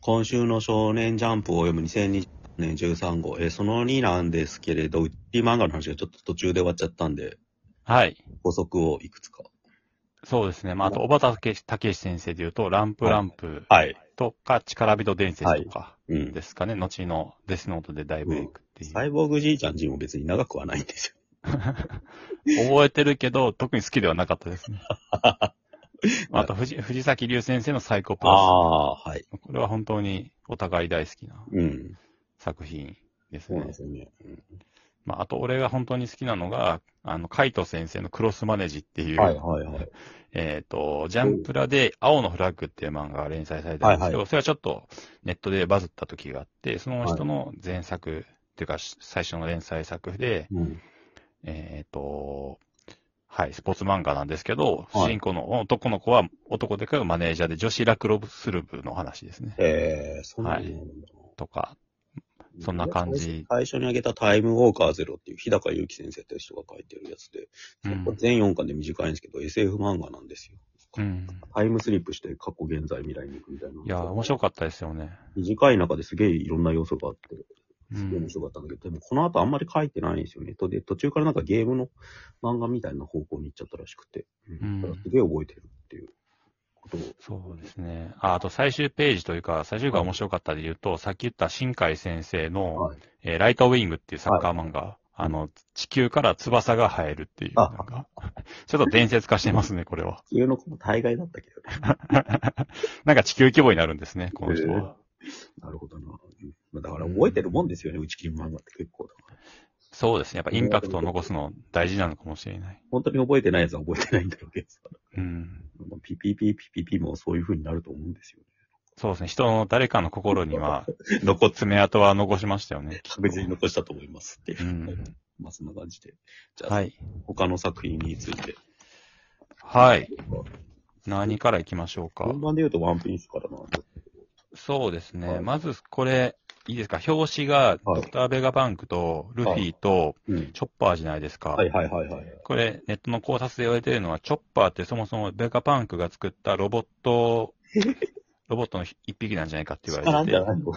今週の少年ジャンプを読む2020年13号、えーその2なんですけれど、ウッディ漫画の話がちょっと途中で終わっちゃったんで、はい。補足をいくつか。そうですね。まあ、あと、小畑武史先生で言うと、ランプランプはい。とか、力人伝説とかうん。ですかね。後のデスノートで大ブレイクっていう。サイボーグじいちゃんちも別に長くはないんです 覚えてるけど、特に好きではなかったですね。あと藤、藤崎龍先生のサイコよ。パス。ああー、はい。これは本当にお互い大好きなうん。作品ですねそうなんで。すよね。うんまあ、あと俺が本当に好きなのが、あの、カイト先生のクロスマネジっていう、はいはいはい。えっ、と、ジャンプラで青のフラッグっていう漫画が連載されてるんですけど、はいはそれはちょっとネットでバズった時があって、その人の前作、っていうか最初の連載作で、うん。えっ、と、はい、スポーツ漫画なんですけど、はい主人公の男の子は男でかいマネージャーで女子ラクロスル部の話ですね。えー、そんなになるんだとか、そんな感じ最初に挙げたタイムウォーカーゼロっていう日高祐希先生って人が書いてるやつで、うん全4巻で短いんですけど、SF 漫画なんですよ。うん。タイムスリップして過去、現在、未来に行くみたいな。いや、面白かったですよね。短い中ですげえいろんな要素があって、うん。すげえ面白かったんだけど、でもこの後あんまり書いてないんですよね。とで、途中からなんかゲームの漫画みたいな方向に行っちゃったらしくて、うんだからすげえ覚えてるっていうことを。そうですね。ああと最終ページというか、最終回面白かったで言うと、さっき言った新海先生の、はい。えーライトウィングっていうサッカー漫画、あの、地球から翼が生えるっていう、あなんか、ちょっと伝説化してますね、これは。普通の子も大概だったけどね。なんか地球規模になるんですね、この人は。なるほどな。うんまあだから覚えてるもんですよね、打ち切り漫画って結構だから。そうですね。やっぱインパクトを残すの大事なのかもしれない。本当に覚えてないやつは覚えてないんだろうけどさ。うん。まあピピピピピピもそういう風になると思うんですよね。そうですね。人の誰かの心には、残っ爪痕は残しましたよね。確実に残したと思いますっていう。うん。まあそんな感じで。じゃあ、はい。他の作品について。はい。何から行きましょうか。本番で言うとワンピースからな。そうですね。はいまず、これ、いいですか？表紙が、はいドクター・ベガバンクと、ルフィと、うん。チョッパーじゃないですか。はいはいはいはい。これ、ネットの考察で言われてるのは、チョッパーってそもそもベガパンクが作ったロボット、ロボットの一匹なんじゃないかって言わなんれてて、じゃないの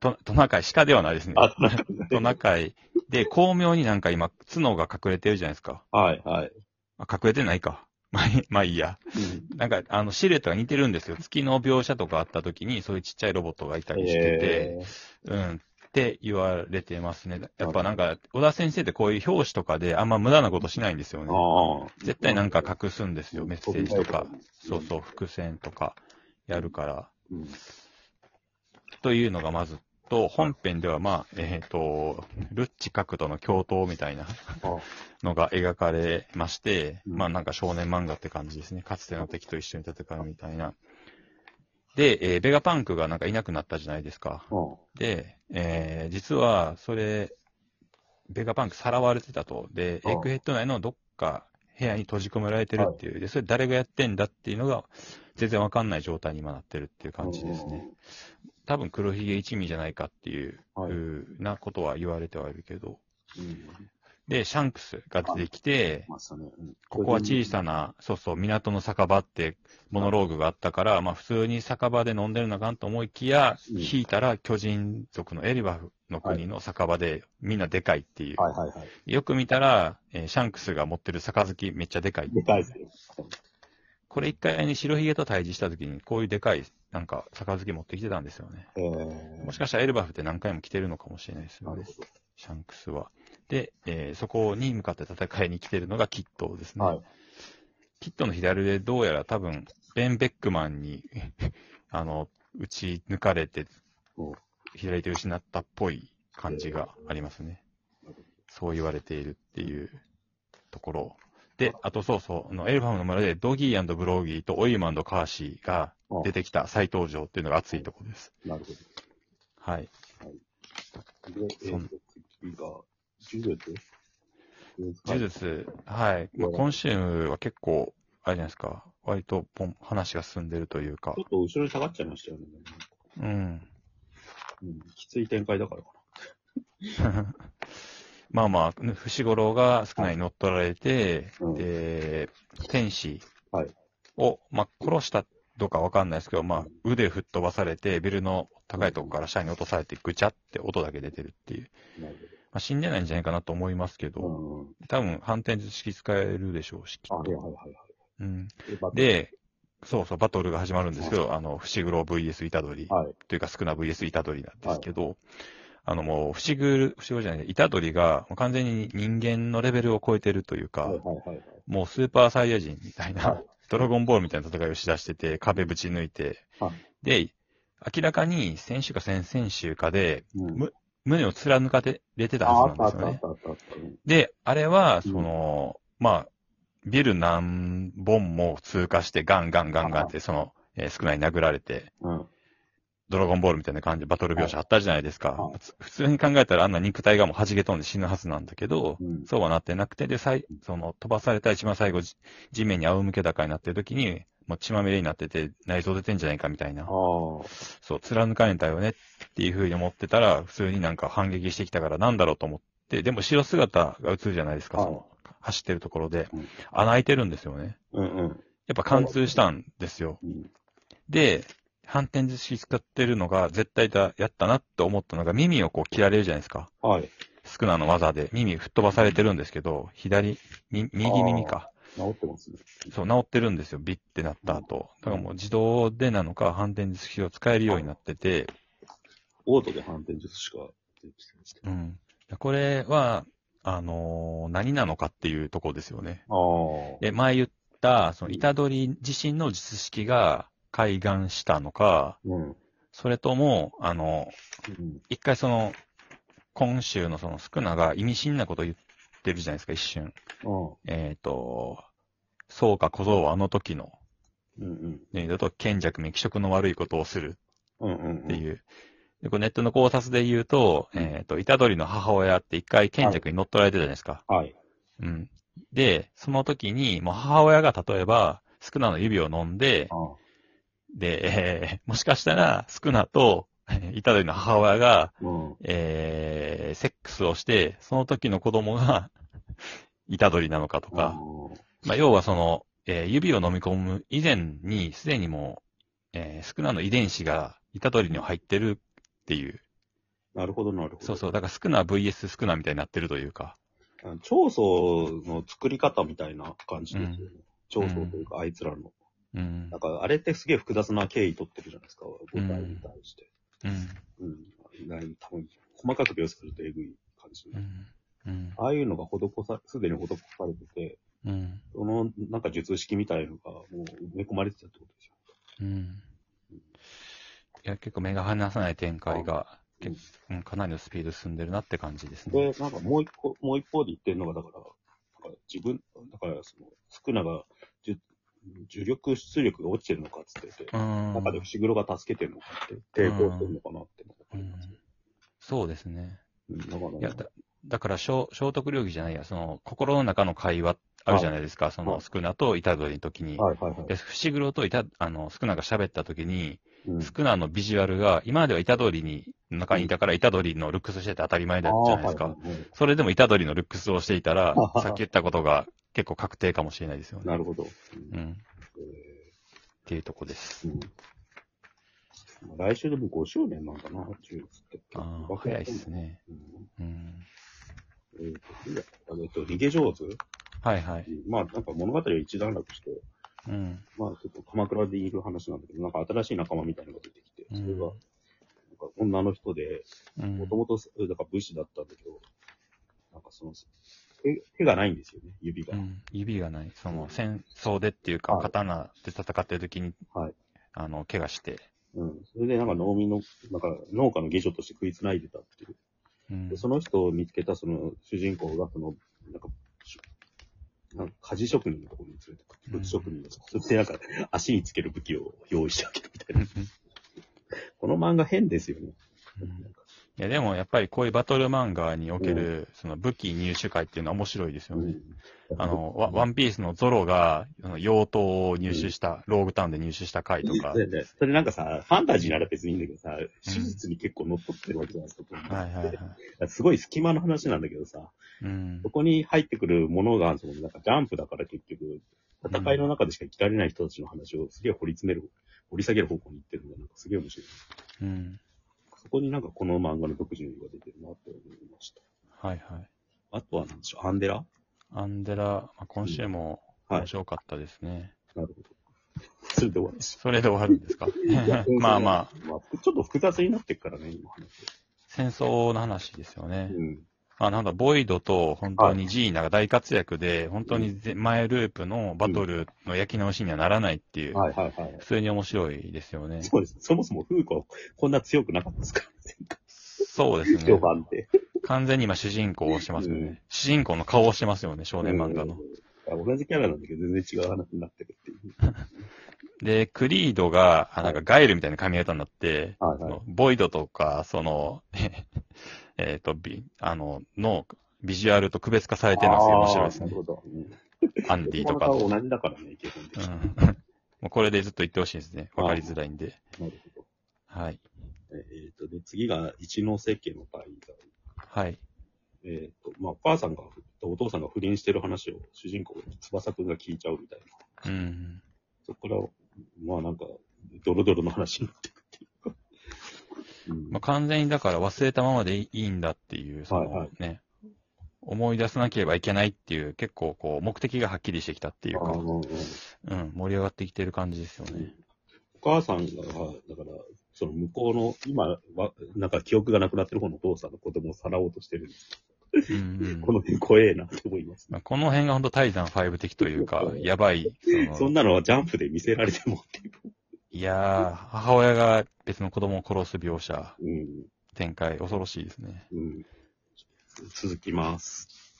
トトナカイ、鹿ではないですね。あ、なんかトナカイ。で、巧妙になんか今、角が隠れてるじゃないですか。はいはい。あ、隠れてないか。まあいい、まあいいや。うんなんか、あの、シルエットが似てるんですよ。月の描写とかあった時に、そういうちっちゃいロボットがいたりしてて、えうん。って言われてますね。やっぱなんか、小田先生ってこういう表紙とかであんま無駄なことしないんですよー、ね。絶対なんか隠すんですよ。うんメッセージとか。そうそう、伏線とかやるから。うん。というのがまずと、本編ではまあ、えっ、と、ルッチ角度の共闘みたいなあのが描かれまして、うんまあなんか少年漫画って感じですね。かつての敵と一緒に戦うみたいな。で、えーベガパンクがなんかいなくなったじゃないですか。あで、えー実は、それ、ベガパンクさらわれてたと。で、エッグヘッド内のどっか部屋に閉じ込められてるっていう。で、それ誰がやってんだっていうのが、全然わかんない状態に今なってるっていう感じですね。。多分黒ひげ一味じゃないかっていう、はいうふうなことは言われてはいるけど。うん。で、シャンクスが出てきて、ね。うんここは小さな、そうそう、港の酒場ってモノローグがあったから、まあ普通に酒場で飲んでるのかなと思いきや、うん引いたら巨人族のエリバフの国の酒場でみんなでかいっていう。はいはいはい。よく見たら、えーシャンクスが持ってる杯めっちゃでかい。でかいですよ。これ一回に白ひげと対峙した時に、こういうでかい、なんか杯持ってきてたんですよね。えー、もしかしたらエルバフって何回も来てるのかもしれないですよね。シャンクスは。で、えーそこに向かって戦いに来てるのがキットですね。ど。はい。キットの左腕どうやら多分、ベン・ベックマンに、あの、打ち抜かれてうん、左手失ったっぽい感じがありますね。そう言われているっていうところ。で、あとそうそう、あのエルファムの村でドギーブロギーとオイマンカーシーが出てきた再登場っていうのが熱いところです。なるほはい。ど。で、えーと、次が、呪術？呪術、はい。まあ、今週は結構、あれじゃないですか、割とポン話が進んでるというかちょ、っと後ろに下がっちゃいましたよね。うん。うん、きつい展開だからか まあまあ、伏五郎が少ないに乗っ取られて、うんで、天使はいを、まあ、殺したどうかわかんないですけど、まあ、腕吹っ飛ばされて、ビルの高いところから下に落とされて、ぐちゃって音だけ出てるっていう。なるまあ、死んでないんじゃないかなと思いますけど、ほど。うん。多分反転術式使えるでしょうし、きあ、っと。はいはいはいはい。うん。で、そうそう、バトルが始まるんですけど、あの、伏黒 VS 虎杖はい。というか、少な VS 虎杖なんですけど、あのもう、伏黒、伏黒じゃない、虎杖が完全に人間のレベルを超えてるというか、はいはいはいはい。もうスーパーサイヤ人みたいな、はい。ドラゴンボールみたいな戦いをしだしてて、壁ぶち抜いて、はい。で、明らかに先週か先々週かで、うん。む胸を貫かれてたはずなんですよね。で、あれは、うん。その、まあ、ビル何本も通過してガンガンガンガンって、その、えー少ない殴られて、うん。ドラゴンボールみたいな感じでバトル描写あったじゃないですか。はいつ普通に考えたらあんな肉体がもう弾け飛んで死ぬはずなんだけど、うん。そうはなってなくて、で、最その、飛ばされた一番最後、じ地面に仰向け高になってる時に、もう血まみれになってて、内臓出てんじゃないかみたいな。そう、貫かれたよねっていう風に思ってたら、普通になんか反撃してきたからなんだろうと思って、でも後ろ姿が映るじゃないですか、はいその、走ってるところでうん。穴開いてるんですよね。うんうん。やっぱ貫通したんですよ。うん。で、反転術式使ってるのが絶対だ、やったなって思ったのが耳をこう切られるじゃないですか。はい。スクナの技で耳吹っ飛ばされてるんですけど、左、み右耳か。治ってますね。そう、治ってるんですよ。ビッてなった後。だからもう自動でなのか、反転術式を使えるようになってて、オートで反転術しか出てきてました。うん。これは、あのー何なのかっていうところですよね。ああ。で、前言った、その、虎杖自身の術式が開眼したのか、うん。それとも、あの、うん。一回その、今週のそのスクナが意味深なこと言ってるじゃないですか、一瞬。えっ、と、そうか小僧はあの時の、うんうん。ね、だと賢弱め気色の悪いことをする。っていう。でこうネットの考察で言うと、うんえっ、と、虎杖の母親って一回賢弱に乗っ取られてたじゃないですか。はい。うん。で、その時に、もう母親が例えば、スクナの指を飲んで、ああ。で、え ーもしかしたら、スクナと、えー虎杖の母親が、うん。えーセックスをして、その時の子供が、虎杖なのかとあか、まあ、要はその、えー指を飲み込む以前に、すでにもう、えースクナの遺伝子が虎杖に入ってるっていう。あなるほど、なるほど。そうそう。だからスクナ VS スクナみたいになってるというか。あ長宗の作り方みたいな感じですよね。長宗というか、あいつらの。うんなん。か、あれってすげえ複雑な経緯取ってるじゃないですか、舞台に対して。うん。うん。意外に多分、細かく描写するとえぐい感じ。うん。うん。ああいうのが施さ、すでに施されてて、うん。その、なんか術式みたいなのが、もう埋め込まれてたってことですよ。うん。いや、結構目が離さない展開が、うん結うん、かなりのスピード進んでるなって感じですね。で、なんかもう一個、もう一方で言ってるのが、だから、なんか自分、だからその、スクナが、じゅ重力出力が落ちてるのかっつってて、うん。中で伏黒が助けてるのかって、抵抗してるのかなって思うん。そうですね。うん、だから、いや、だだから、聖聖徳領儀じゃないや、その、心の中の会話あるじゃないですか、その、はいスクナと虎杖の時に。はいはいはいで、伏黒と板、あの、スクナが喋った時に、うん。スクナのビジュアルが、今までは虎杖に、中にいたから虎杖のルックスしてて当たり前だったじゃないですか。あーはいはいはいそれでも虎杖のルックスをしていたらさっき言ったことが結構確定かもしれないですよね。なるほど。ううんん。っえていうとこです。ーうんまあ来週でも5周年なんだな、中越って。ああ、早いっすね。うん。うん。えーと、えっと、逃げ上手はいはい。まあ、なんか物語は一段落して、うん。まあ、ちょっと鎌倉でいる話なんだけど、なんか新しい仲間みたいなのが出てきて、それが、うんなんか女の人で、うんもともと、だから武士だったんだけど、なんかその、手手がないんですよね、指が。うん、指がない。その、戦争でっていうか、はい刀で戦ってる時に、はい。あの、怪我して。うん。それでなんか農民の、なんか農家の下女として食いつないでたっていう。うんで、その人を見つけたその主人公が、その、なんか、しなんか鍛冶職人のところに連れてくうん武器職人の、そしてなんか足につける武器を用意してあげるみたいな。この漫画変ですよね。うんいや、でもやっぱりこういうバトル漫画における、その武器入手会っていうのは面白いですよね。あの、ワワンピースのゾロが、妖刀を入手した、ローグタウンで入手した回とか。ででそれなんかさ、ファンタジーなら別にいいんだけどさ、手術に結構乗っ取ってるわけじゃないですか。はいはいはい。すごい隙間の話なんだけどさ、うんそ。こに入ってくるものが、そのなんかジャンプだから結局、戦いの中でしか生きられない人たちの話をすげえ掘り詰める、掘り下げる方向に行ってるのがなんかすげえ面白い。うん。そこになんかこの漫画の独自の意味が出てるなって思いました。はいはい。あとは何でしょう、アンデラ？アンデラ、まあ、今週もはい面白かったですね。なるほど。それで終わりです。それで終わるんですか？まあまあ、まあ、ちょっと複雑になってるからね、今話。戦争の話ですよね。うん。まあなんだ、ボイドと本当にジーナが大活躍で、本当にぜ前ループのバトルの焼き直しにはならないっていう、はいはいはい。普通に面白いですよね。そうです。そもそもフーコはこんな強くなかったですから、そうです序ね。盤って。完全に今主人公をしてますよね。うん主人公の顔をしてますよね、少年漫画の。うん。同じキャラなんだけど、全然違う話になってるっていう。で、クリードが、あなんかガイルみたいな髪型になって、はいはいボイドとか、その、えっと、ビ、あの、の、ビジュアルと区別化されてるのがすごい面白いですねなる。ほど。うんアンディとか同じだからね、基本的に。うん。もうこれでずっと言ってほしいですね。わかりづらいんで。なるほど。はい。えっ、と、で、次が一ノ瀬家の滞在。はい。えっ、と、まあ、お母さんが、お父さんが不倫してる話を主人公、翼くんが聞いちゃうみたいな。うん。そこから、まあなんか、ドロドロの話になってくっていうか。うんまあ、完全にだから忘れたままでいいんだっていう、そのはいはいね、思い出さなければいけないっていう、結構こう、目的がはっきりしてきたっていうか、うんうん、盛り上がってきてる感じですよね。お母さんが、だから、その向こうの、今は、なんか記憶がなくなってる方のお父さんの子供をさらおうとしてるんです。うんうん この辺怖えなって思います、まあ、この辺が本当タイザン5的というか、やばい。そんなのはジャンプで見せられてもっていう。いやー、母親が別の子供を殺す描写、うん。展開、恐ろしいですね。うん。続きます。